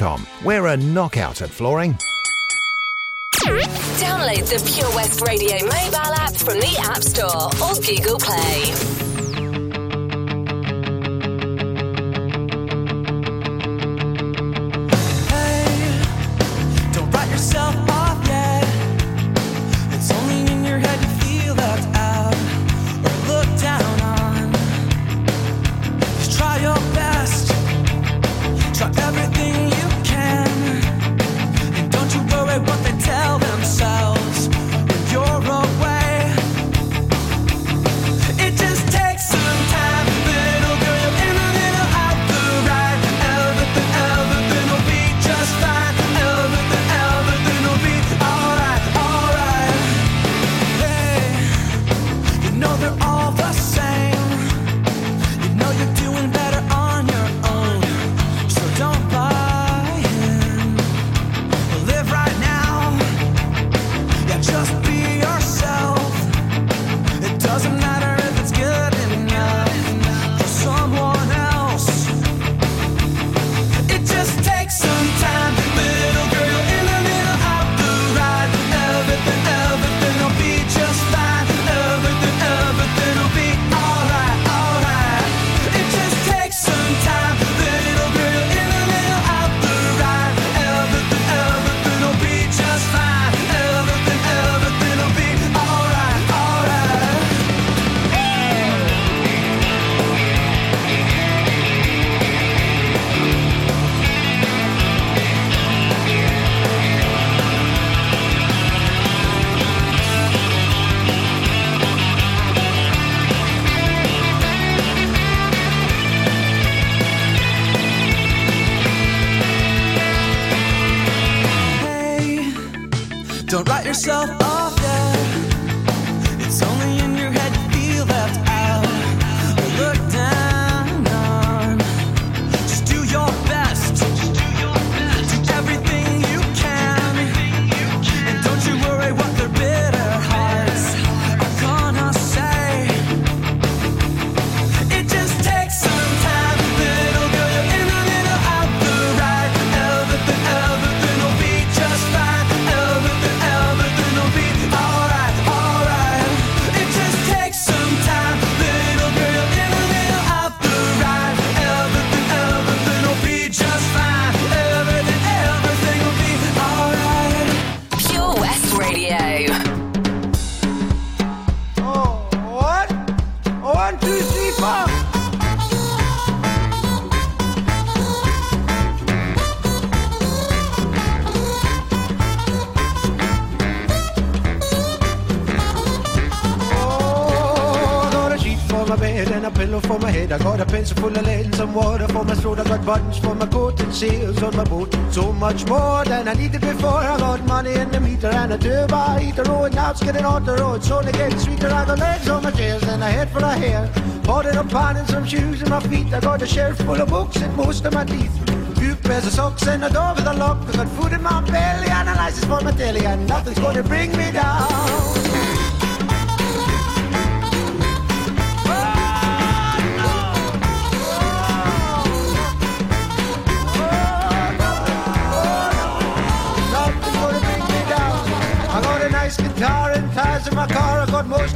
purewestradio.com. We're a knockout at flooring. Download the Pure West Radio mobile app from the App Store or Google Play. yourself much more than I needed before. I got money in the meter and a turbo heater. now it's getting on the road, slowly getting sweeter. I got legs on my chairs and a head full of hair. Bought a pan and some shoes in my feet. I got a shelf full of books and most of my teeth. Few pairs of socks and a door with a lock. I got food in my belly and a license for my telly, and nothing's gonna bring me down.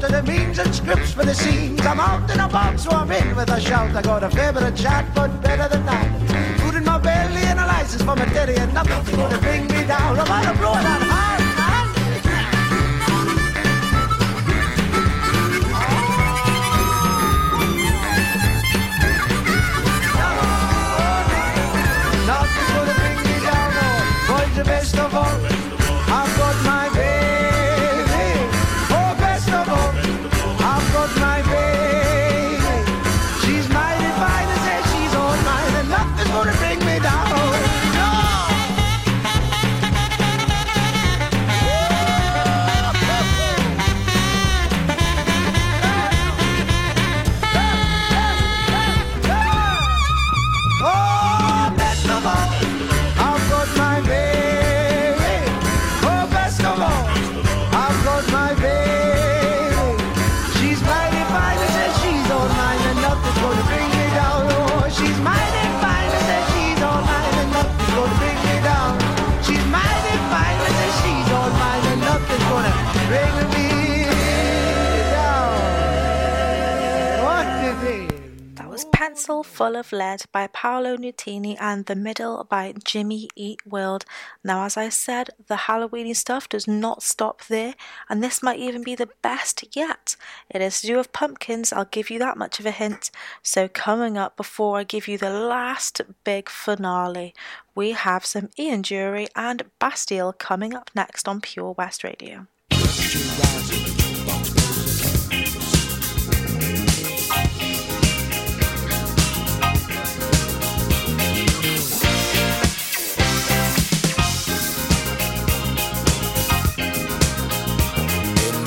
The means and scripts for the scenes. I'm out in a box, so I'm in with a shout. I got a fair bit chat, but better than that. Food in my belly and a license for my daddy, and nothing's gonna bring me down. I'm gonna blow it on Full of Lead by Paolo Nutini and The Middle by Jimmy Eat World. Now, as I said, the Halloweeny stuff does not stop there, and this might even be the best yet. It is to do with pumpkins, I'll give you that much of a hint. So, coming up before I give you the last big finale, we have some Ian Dury and Bastille coming up next on Pure West Radio.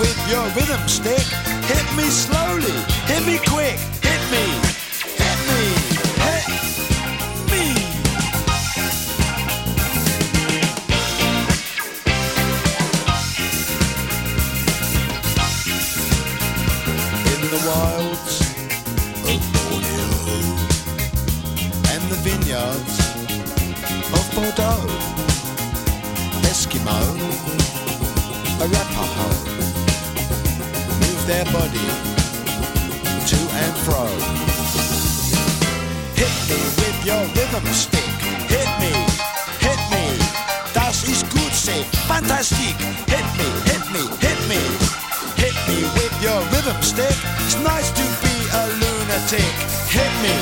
With your rhythm stick. Hit me slowly, hit me quick, hit me, hit me, hit me. In the wilds of Borneo and the vineyards of Bordeaux, Eskimo, Arapaho their body to and fro. Hit me with your rhythm stick. Hit me, hit me. Das ist gut, say fantastic. Hit me, hit me, hit me. Hit me with your rhythm stick. It's nice to be a lunatic. Hit me,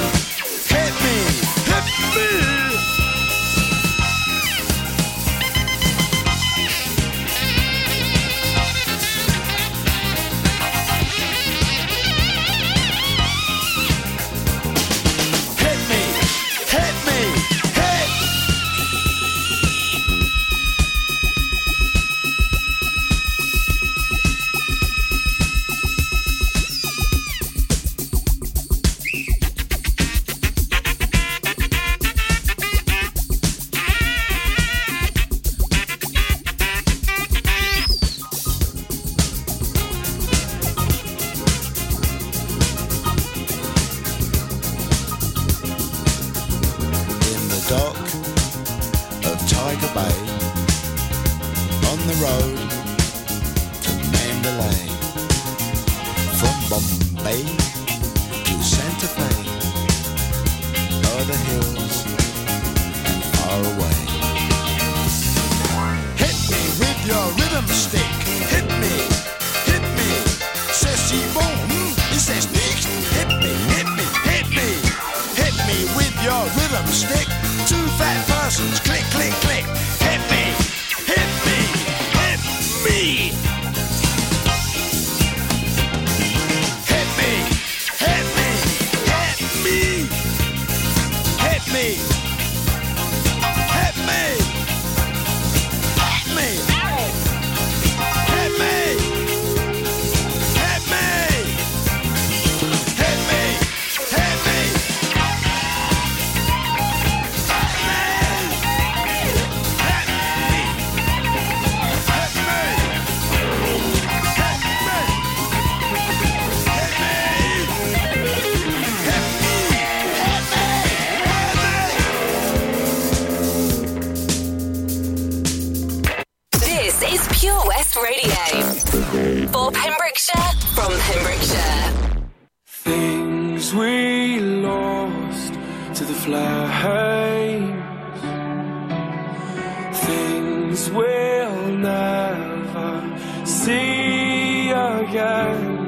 see again.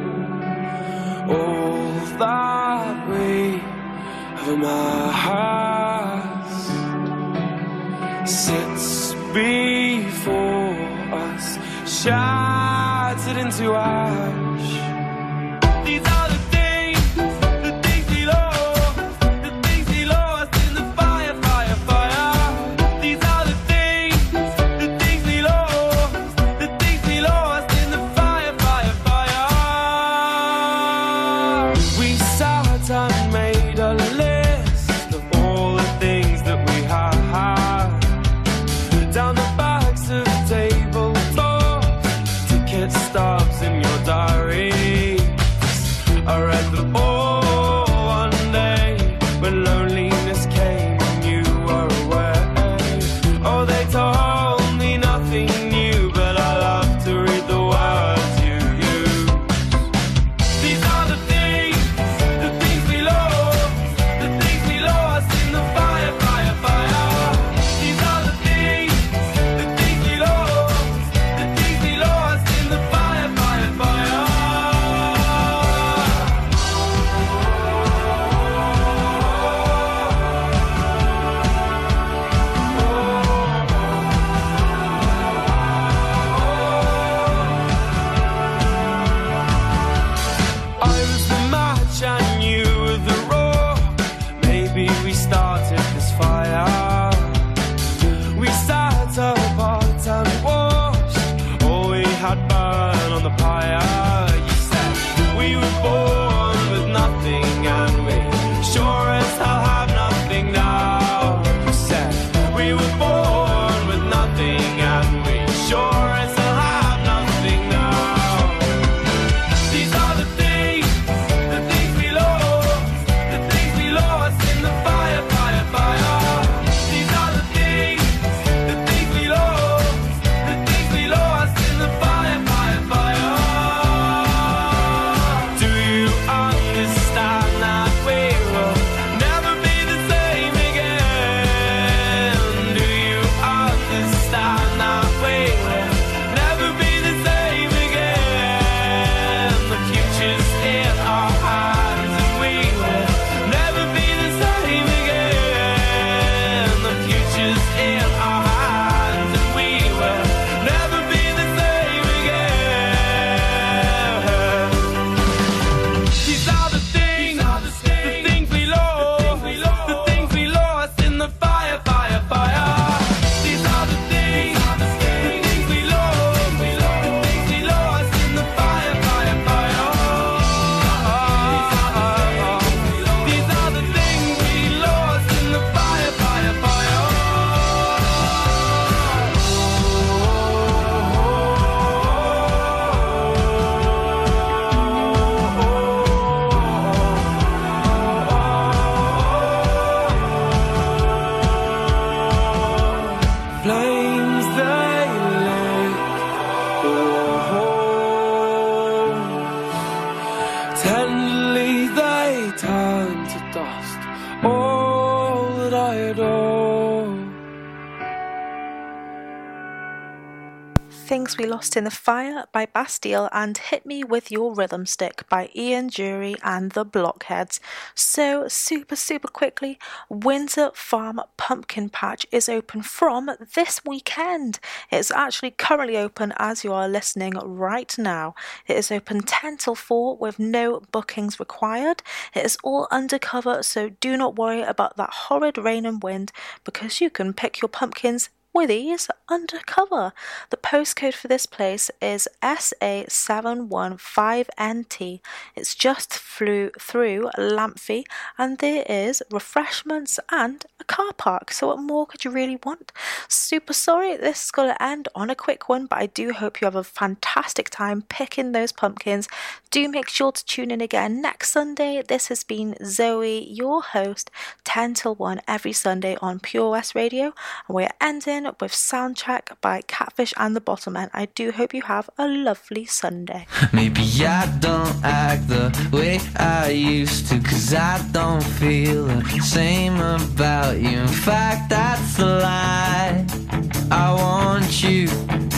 All that we have amassed sits before us, shattered into ash. In the Fire by Bastille and Hit Me With Your Rhythm Stick by Ian Dury and the Blockheads. So, super, super quickly, Windsor Farm Pumpkin Patch is open from this weekend. It's actually currently open as you are listening right now. It is open 10 till 4 with no bookings required. It is all undercover, so do not worry about that horrid rain and wind because you can pick your pumpkins with ease undercover. The postcode for this place is SA715NT. It's just flew through Lamphey, and there is refreshments and a car park. So, what more could you really want? Super sorry this is going to end on a quick one, but I do hope you have a fantastic time picking those pumpkins. Do make sure to tune in again next Sunday. This has been Zoe, your host, 10 till 1 every Sunday on Pure West Radio, and we're ending with Soundtrack by Catfish and the Bottlemen. I do hope you have a lovely Sunday. Maybe I don't act the way I used to, cause I don't feel the same about you. In fact, that's a lie. I want you.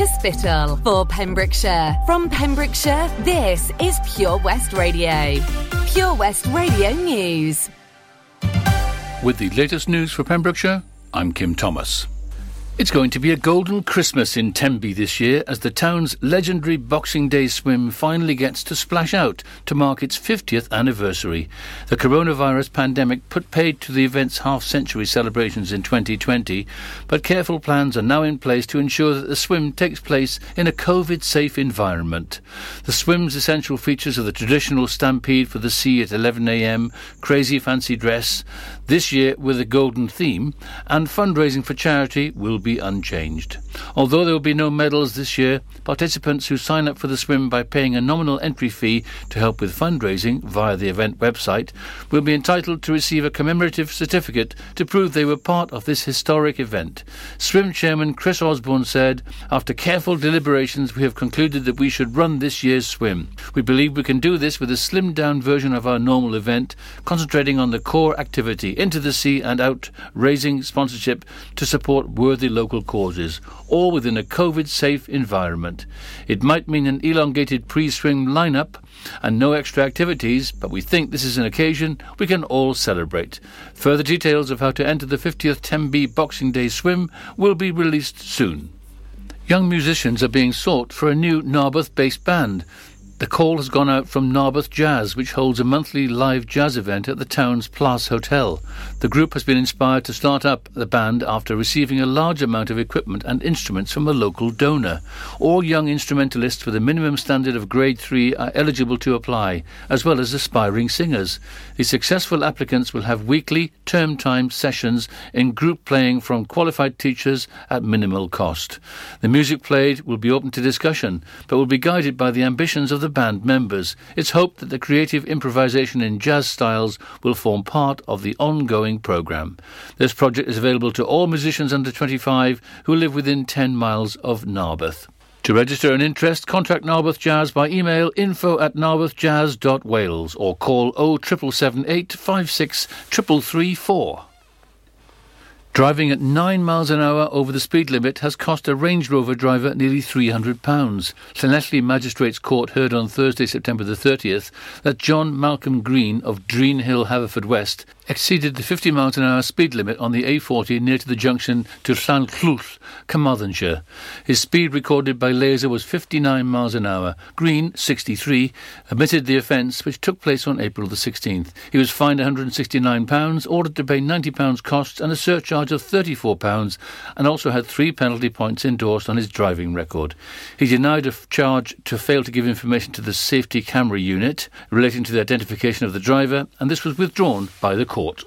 To for Pembrokeshire. From Pembrokeshire, this is Pure West Radio. Pure West Radio News. With the latest news for Pembrokeshire, I'm Kim Thomas. It's going to be a golden Christmas in Tenby this year as the town's legendary Boxing Day swim finally gets to splash out to mark its 50th anniversary. The coronavirus pandemic put paid to the event's half century celebrations in 2020, but careful plans are now in place to ensure that the swim takes place in a COVID safe environment. The swim's essential features are the traditional stampede for the sea at 11am, crazy fancy dress, this year with a golden theme, and fundraising for charity will be unchanged. Although there will be no medals this year, participants who sign up for the swim by paying a nominal entry fee to help with fundraising via the event website will be entitled to receive a commemorative certificate to prove they were part of this historic event. Swim chairman Chris Osborne said, After careful deliberations, we have concluded that we should run this year's swim. We believe we can do this with a slimmed down version of our normal event, concentrating on the core activity into the sea and out, raising sponsorship to support worthy local causes, all within a COVID safe environment. It might mean an elongated pre swim lineup and no extra activities, but we think this is an occasion we can all celebrate. Further details of how to enter the 50th Tenby Boxing Day swim will be released soon. Young musicians are being sought for a new Narberth based band. The call has gone out from Narberth Jazz, which holds a monthly live jazz event at the town's Place Hotel. The group has been inspired to start up the band after receiving a large amount of equipment and instruments from a local donor. All young instrumentalists with a minimum standard of grade 3 are eligible to apply, as well as aspiring singers. The successful applicants will have weekly, term time sessions in group playing from qualified teachers at minimal cost. The music played will be open to discussion, but will be guided by the ambitions of the band members. It's hoped that the creative improvisation in jazz styles will form part of the ongoing programme. This project is available to all musicians under 25 who live within 10 miles of Narberth. To register an interest, contact Narberth Jazz by email info at narberthjazz.wales or call 07778 56 334. Driving at 9 miles an hour over the speed limit has cost a Range Rover driver nearly £300. Llanelli Magistrates Court heard on Thursday, September the 30th, that John Malcolm Green of Dreen Hill, Haverfordwest, exceeded the 50 miles an hour speed limit on the A40 near to the junction to Llanllwch, Carmarthenshire. His speed recorded by laser was 59 miles an hour. Green, 63, admitted the offence, which took place on April the 16th. He was fined £169, ordered to pay £90 costs and a surcharge of £34, and also had three penalty points endorsed on his driving record. He denied a charge to fail to give information to the safety camera unit relating to the identification of the driver, and this was withdrawn by the court.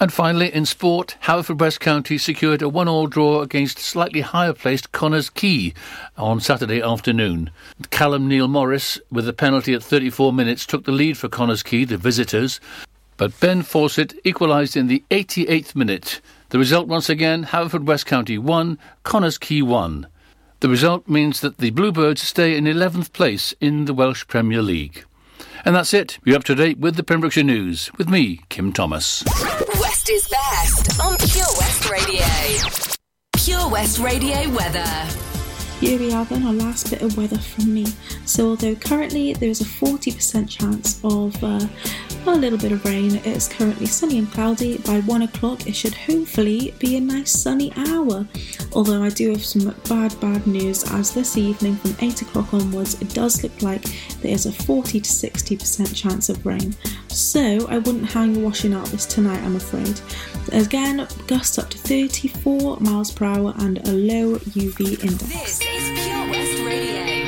And finally, in sport, Haverfordwest County secured a one-all draw against slightly higher placed Connah's Quay on Saturday afternoon. Callum Neil Morris, with a penalty at 34 minutes, took the lead for Connah's Quay, the visitors, but Ben Fawcett equalised in the 88th minute. The result once again, Haverfordwest County 1, Connah's Quay 1. The result means that the Bluebirds stay in 11th place in the Welsh Premier League. And that's it. You're up to date with the Pembrokeshire News with me, Kim Thomas. West is best on Pure West Radio. Pure West Radio weather. Here we are then, our last bit of weather from me. So, although currently there is a 40% chance of uh, a little bit of rain, it is currently sunny and cloudy. By one o'clock, it should hopefully be a nice sunny hour. Although I do have some bad, bad news, as this evening from 8 o'clock onwards, it does look like there is a 40 to 60% chance of rain. So, I wouldn't hang washing out this tonight, I'm afraid. Again, gusts up to 34 miles per hour and a low UV index. This is Pure West Radio.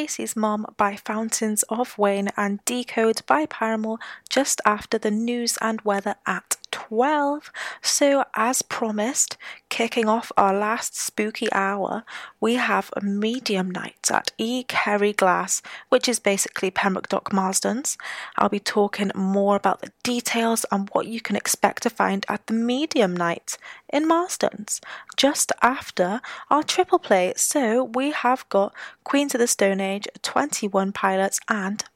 Stacy's Mom by Fountains of Wayne and Decode by Paramore just after the news and weather at 12. So, as promised, kicking off our last spooky hour, we have medium night at E. Kerry Glass, which is basically Pembroke Dock Marsden's. I'll be talking more about the details and what you can expect to find at the medium night in Marsden's just after our triple play. So, we have got Queens of the Stone Age, 21 Pilots, and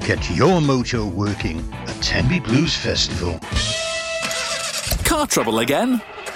Get your mojo working at Tenby Blues Festival. Car trouble again?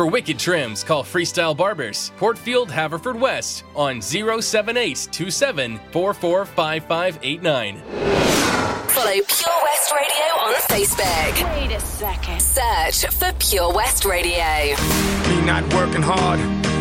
For wicked trims, call Freestyle Barbers, Portfield, Haverford West, on 07827 445589. Follow Pure West Radio on Facebook. Wait a second. Search for Pure West Radio. Me not working hard.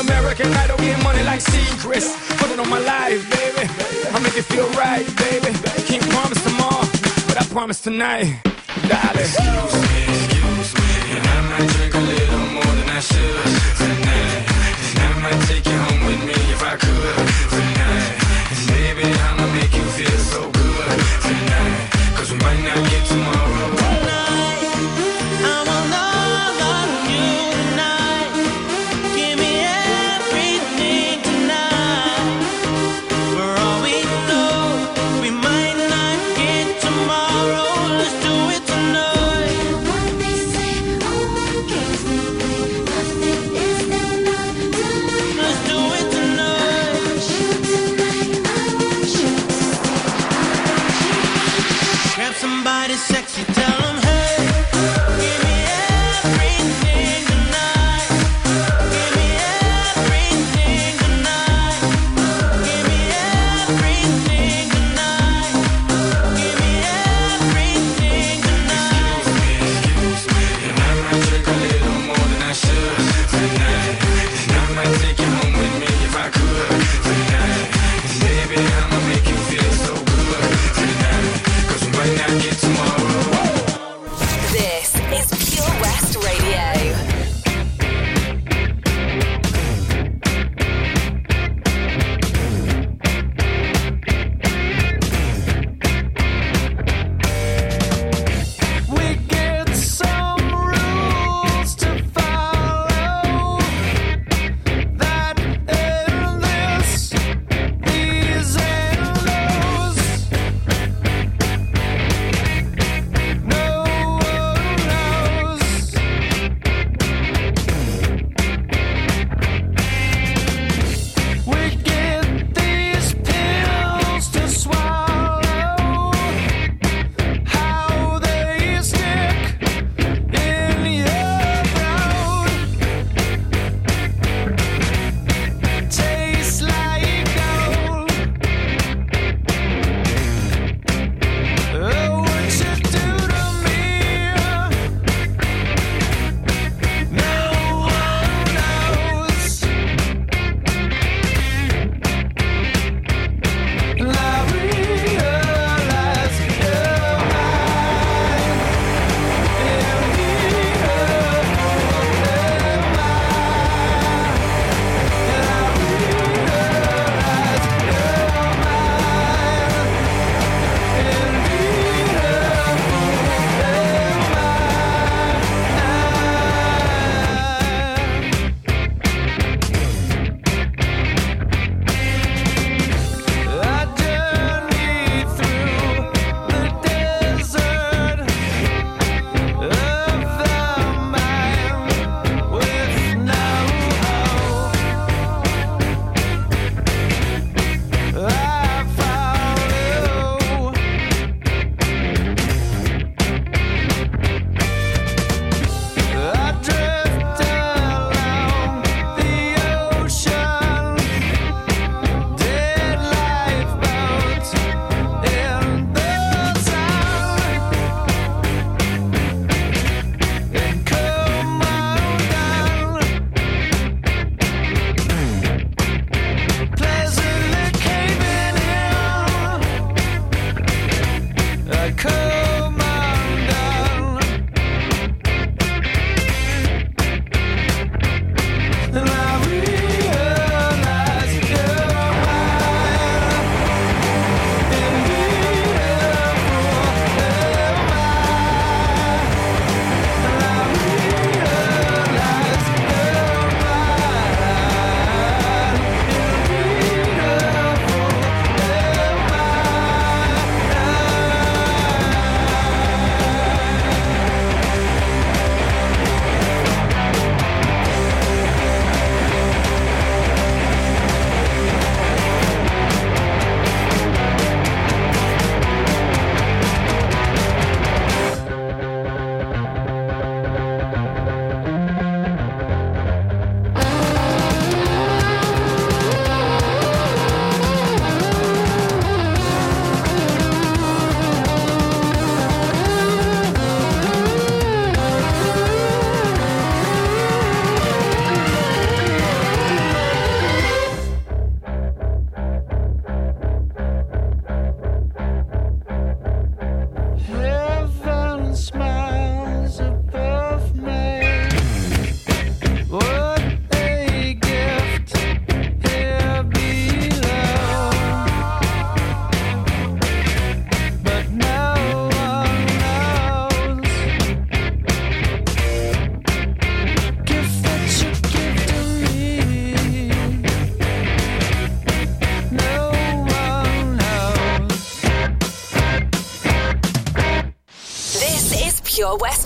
American. I don't get money like secrets. Put it on my life, baby. I make it feel right, baby. Can't promise tomorrow, but I promise tonight. Darling. Excuse me, excuse me. And I might drink a little more than I should tonight. just do it.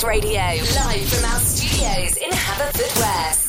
Radio, live from our studios in Haverfordwest.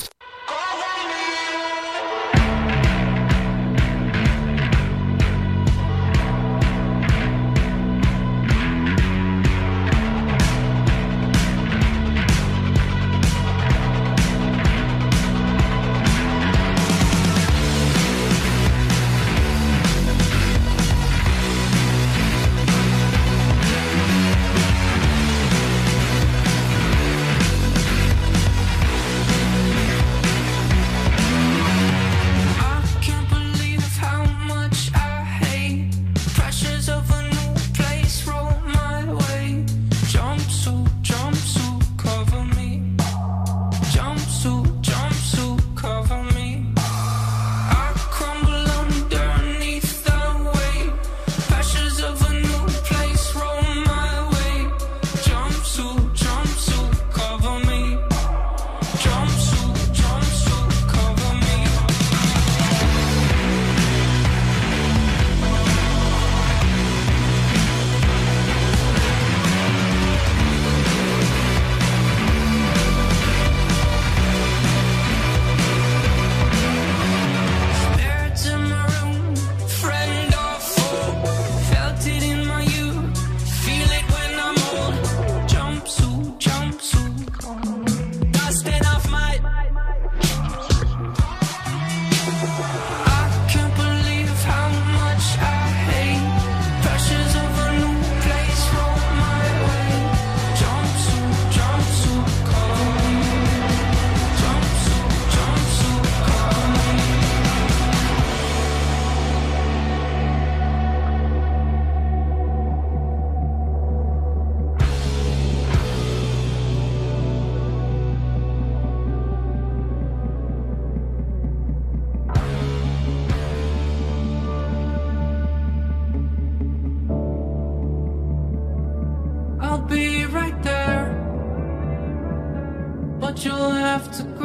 Have to grab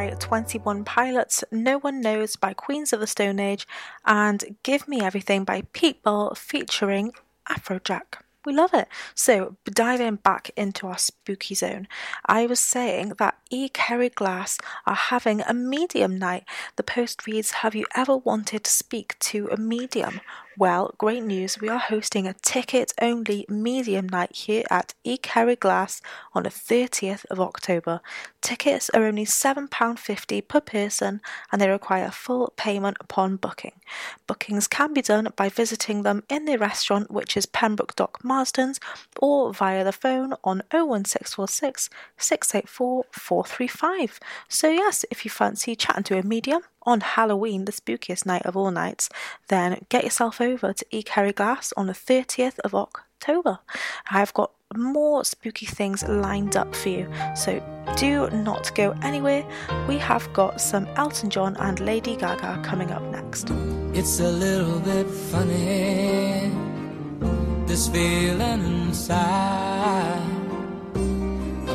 by 21 Pilots, No One Knows by Queens of the Stone Age, and Give Me Everything by Pitbull featuring Afrojack. We love it. So, diving back into our spooky zone, I was saying that E. Kerry Glass are having a medium night. The post reads Have you ever wanted to speak to a medium? Well, great news. We are hosting a ticket only medium night here at E. Kerry Glass on the 30th of October. Tickets are only £7.50 per person and they require full payment upon booking. Bookings can be done by visiting them in the restaurant, which is Pembroke Dock Marsdens, or via the phone on 01646 684 435. So, yes, if you fancy chatting to a medium on Halloween, the spookiest night of all nights, then get yourself over to E. Kerry Glass on the 30th of October. I've got more spooky things lined up for you, so do not go anywhere. We have got some Elton John and Lady Gaga coming up next. It's a little bit funny, this feeling inside. A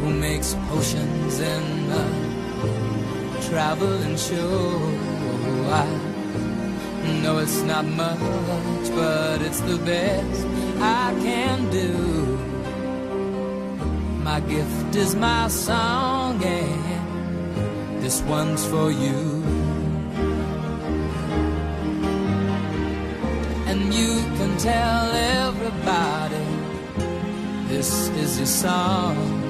who makes potions in a traveling show. I know it's not much, but it's the best I can do. My gift is my song, and this one's for you. And you can tell everybody this is your song.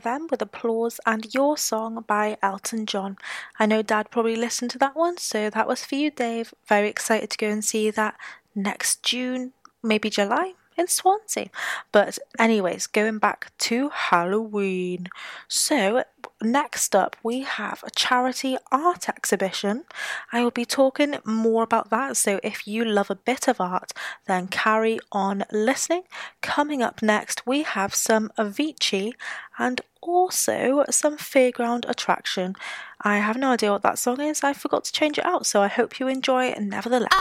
Them with Applause and Your Song by Elton John. I know Dad probably listened to that one, so that was for you, Dave. Very excited to go and see that next June, maybe July in Swansea. But, anyways, going back to Halloween. So, next up, we have a charity art exhibition. I will be talking more about that. So, if you love a bit of art, then carry on listening. Coming up next, we have some Avicii and also some fairground attraction. I have no idea what that song is. I forgot to change it out, so I hope you enjoy it nevertheless.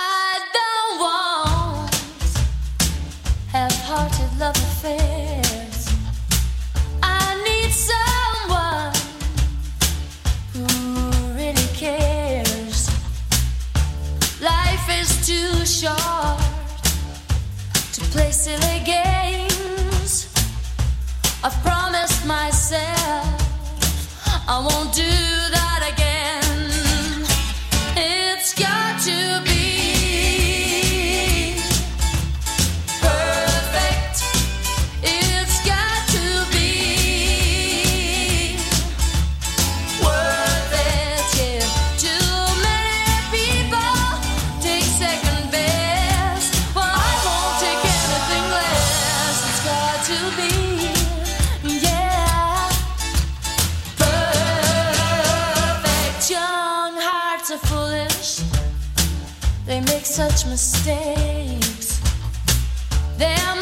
play silly games. I've promised myself I won't do that. such mistakes. There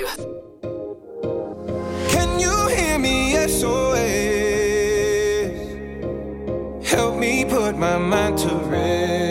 Radio. Can you hear me? SOS. Help me put my mind to rest.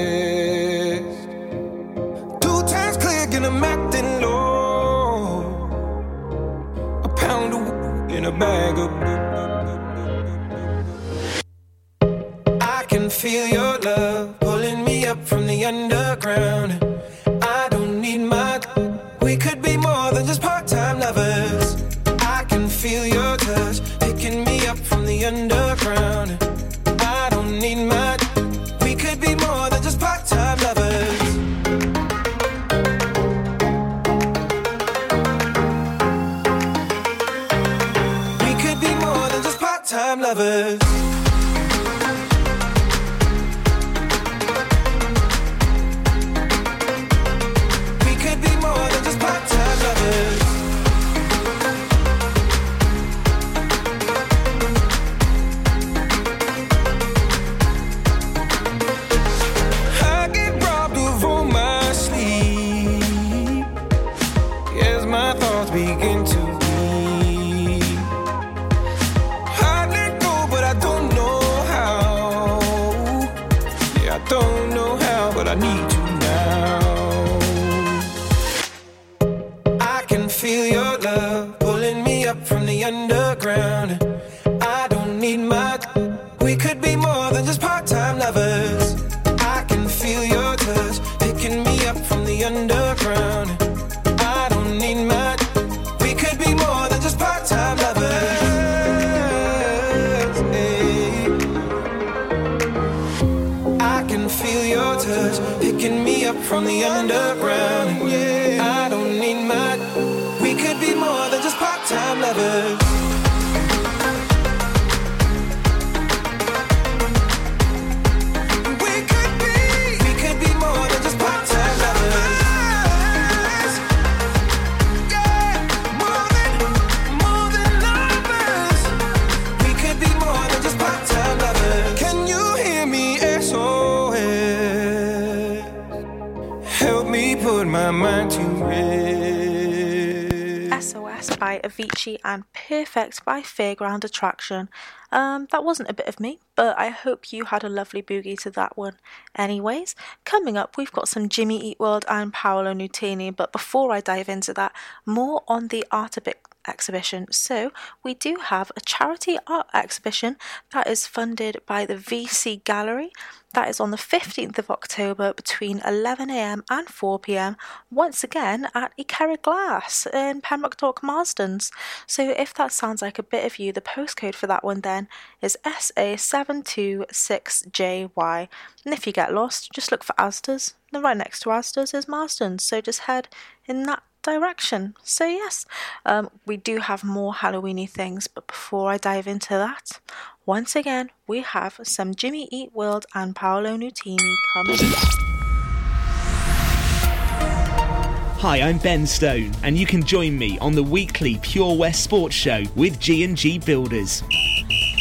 My mind to rest. SOS by Avicii and Perfect by Fairground Attraction. Um, that wasn't a bit of me, but I hope you had a lovely boogie to that one. Anyways, coming up, we've got some Jimmy Eat World and Paolo Nutini, but before I dive into that, more on the Artabic exhibition. So, we do have a charity art exhibition that is funded by the VC Gallery. That is on the 15th of October between 11am and 4pm, once again at Ikera Glass in Pembroke Dock Marsdens. So, if that sounds like a bit of you, the postcode for that one then is SA726JY. And if you get lost, just look for Asda's. And right next to Asda's is Marsdens, so just head in that direction. So, yes, um, we do have more Halloweeny things, but before I dive into that, once again, we have some Jimmy Eat World and Paolo Nutini coming. Hi, I'm Ben Stone, and you can join me on the weekly Pure West Sports Show with G&G Builders.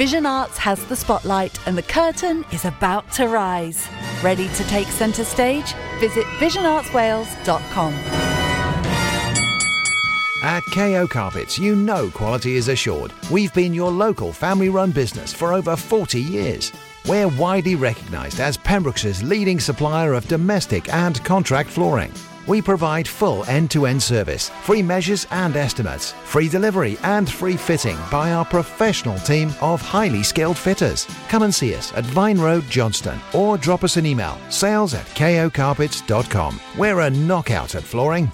Vision Arts has the spotlight and the curtain is about to rise. Ready to take centre stage? Visit visionartswales.com. At KO Carpets, you know quality is assured. We've been your local family run business for over 40 years. We're widely recognised as Pembrokeshire's leading supplier of domestic and contract flooring. We provide full end-to-end service, free measures and estimates, free delivery and free fitting by our professional team of highly skilled fitters. Come and see us at Vine Road, Johnston, or drop us an email, sales at kocarpets.com. We're a knockout at flooring.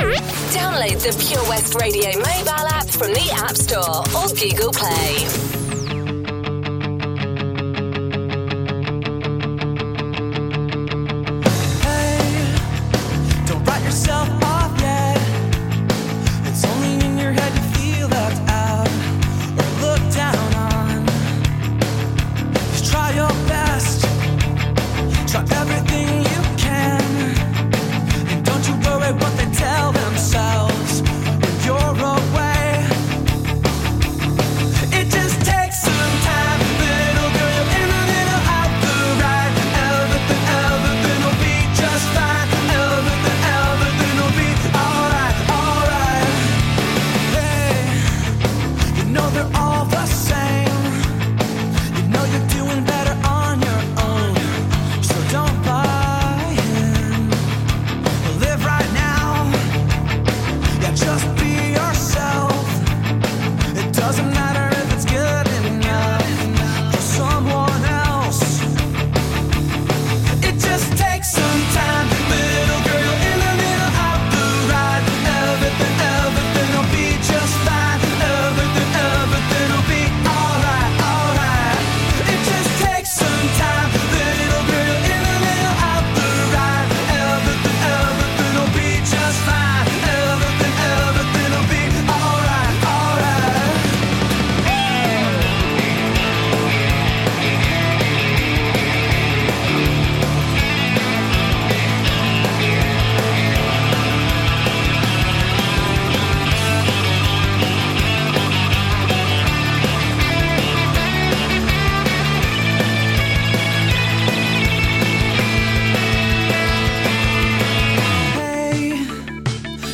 Download the Pure West Radio mobile app from the App Store or Google Play.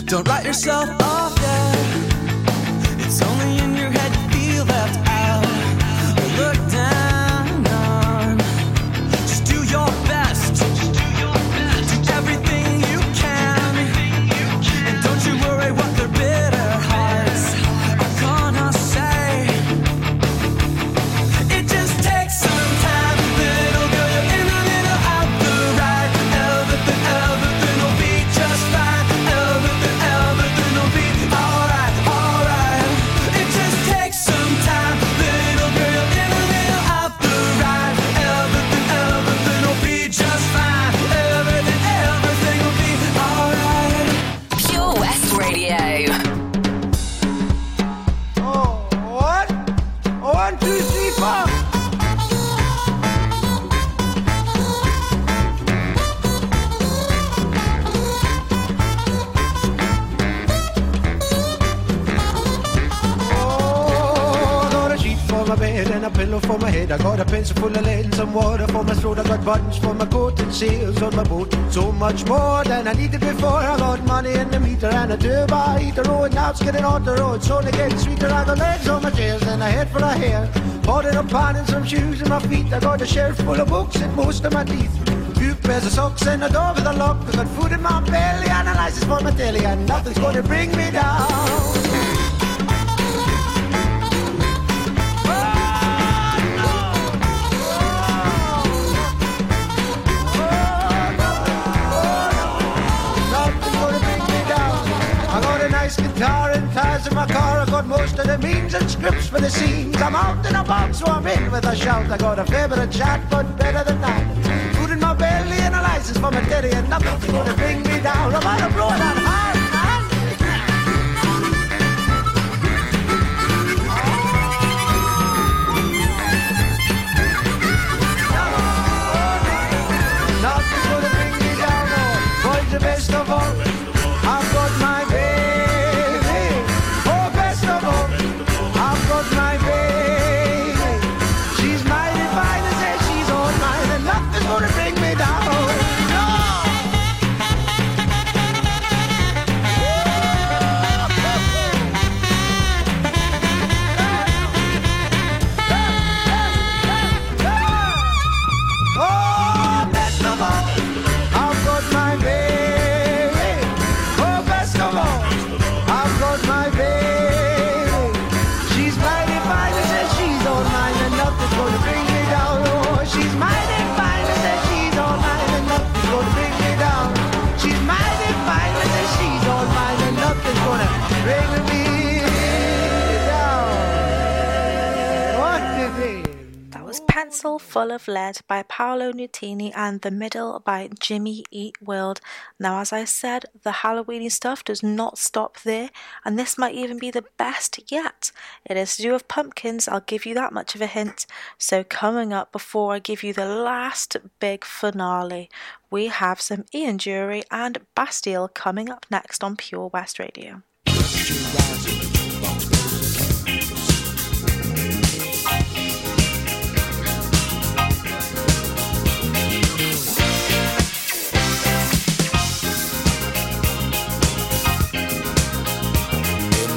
Don't write yourself off my head. I got a pencil full of lead and some water for my throat. I got buttons for my coat and sails on my boat. So much more than I needed before. I got money in the meter and a turbo heater. Oh, and now it's getting on the road. So they getting sweeter. I got legs on my chairs and a head for a hair. Bought it a pan and some shoes in my feet. I got a shelf full of books and most of my teeth. Few pairs of socks and a door with a lock. I got food in my belly and a license for my telly. And nothing's gonna bring me down. In my car. I got most of the means and scripts for the scenes. I'm out in a box, so I'm in with a shout. I got a of chat, but better than that. Food in my belly and a license for my daddy, and nothing's gonna bring me down. I'm out of blow. Lead by Paolo Nutini and The Middle by Jimmy Eat World. Now, as I said, the Halloweeny stuff does not stop there, and this might even be the best yet. It is to do with pumpkins, I'll give you that much of a hint. So, coming up before I give you the last big finale, we have some Ian Dury and Bastille coming up next on Pure West Radio.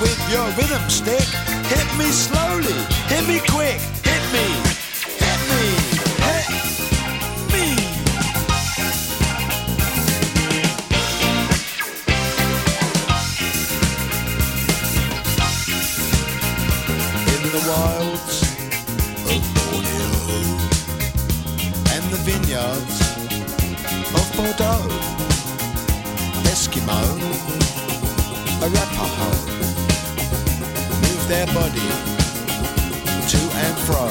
With your rhythm stick. Hit me slowly, hit me quick. Hit me, hit me, hit me. In the wilds of Borneo and the vineyards of Bordeaux, Eskimo, Arapaho, their body to and fro.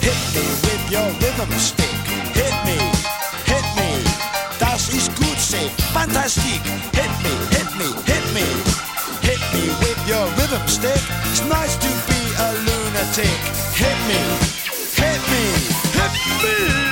Hit me with your rhythm stick. Hit me, hit me. Das ist gut, say fantastic. Hit me, hit me, hit me. Hit me with your rhythm stick. It's nice to be a lunatic. Hit me, hit me, hit me.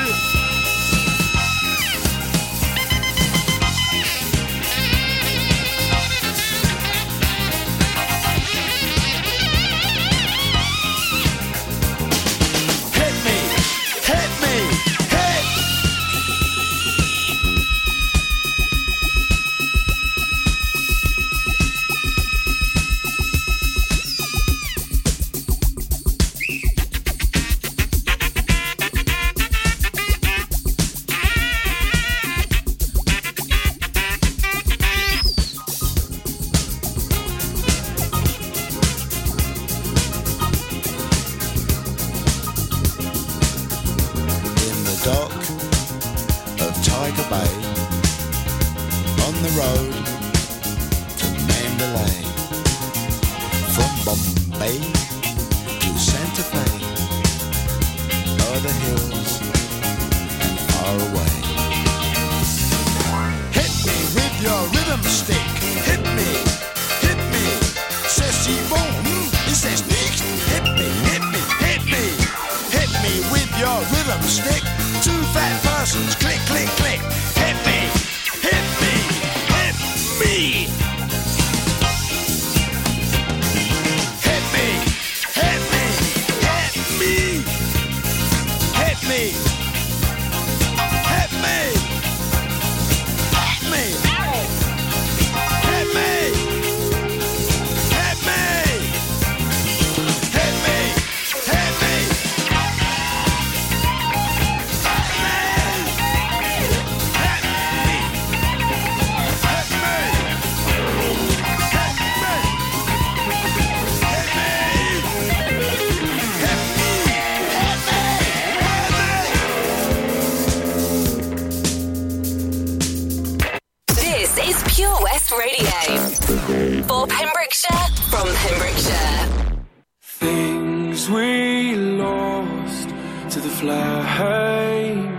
Flames.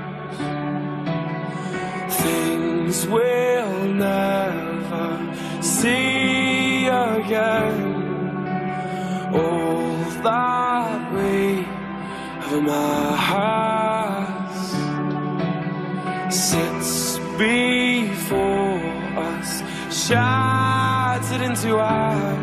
Things we'll never see again. All that we have amassed sits before us, shattered into ash.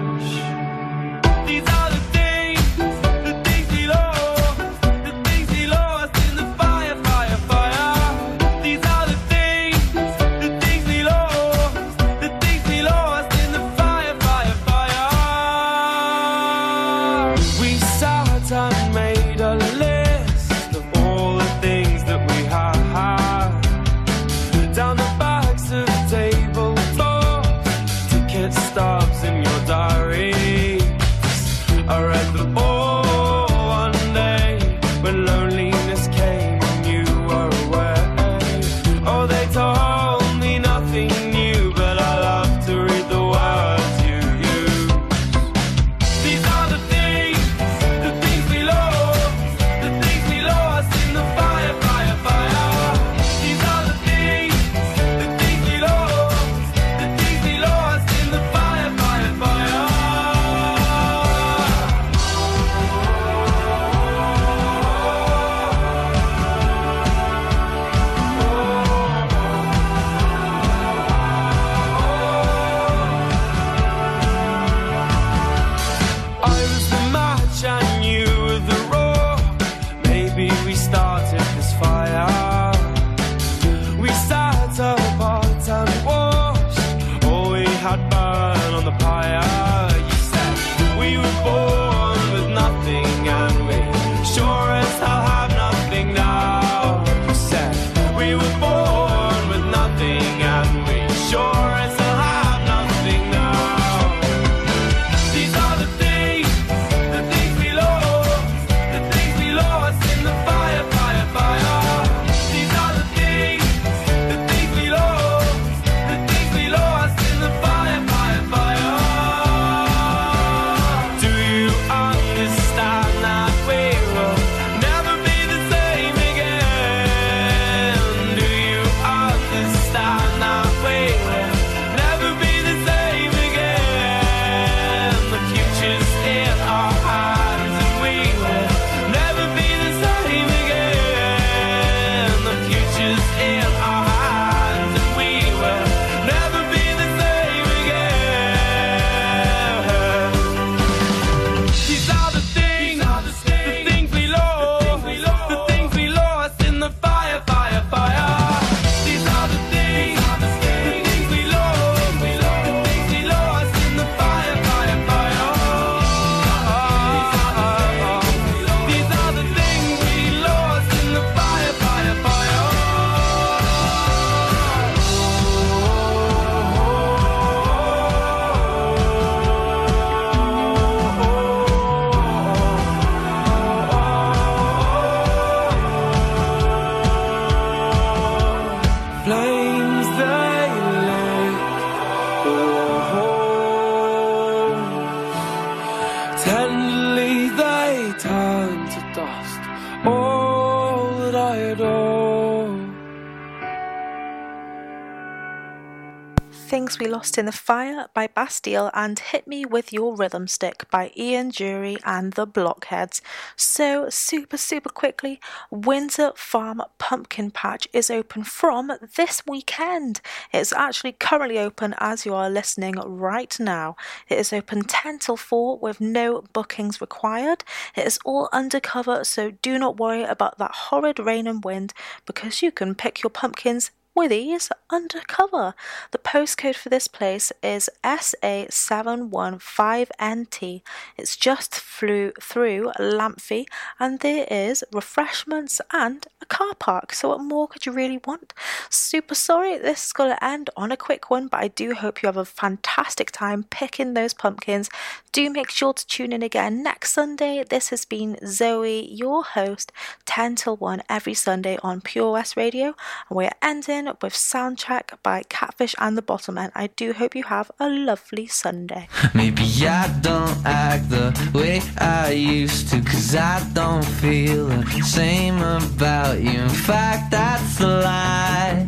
Lost in the Fire by Bastille and Hit Me With Your Rhythm Stick by Ian Dury and the Blockheads. So, super, super quickly, Windsor Farm Pumpkin Patch is open from this weekend. It's actually currently open as you are listening right now. It is open 10 till 4 with no bookings required. It is all undercover, so do not worry about that horrid rain and wind because you can pick your pumpkins with ease undercover. The postcode for this place is SA715NT. It's just flew through Lamphey, and there is refreshments and a car park. So, what more could you really want? Super sorry this is going to end on a quick one, but I do hope you have a fantastic time picking those pumpkins. Do make sure to tune in again next Sunday. This has been Zoe, your host, 10 till 1 every Sunday on Pure West Radio, and we're ending with Soundcheck by Catfish and the Bottlemen. I do hope you have a lovely Sunday. Maybe I don't act the way I used to, cause I don't feel the same about you. In fact, that's a lie.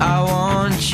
I want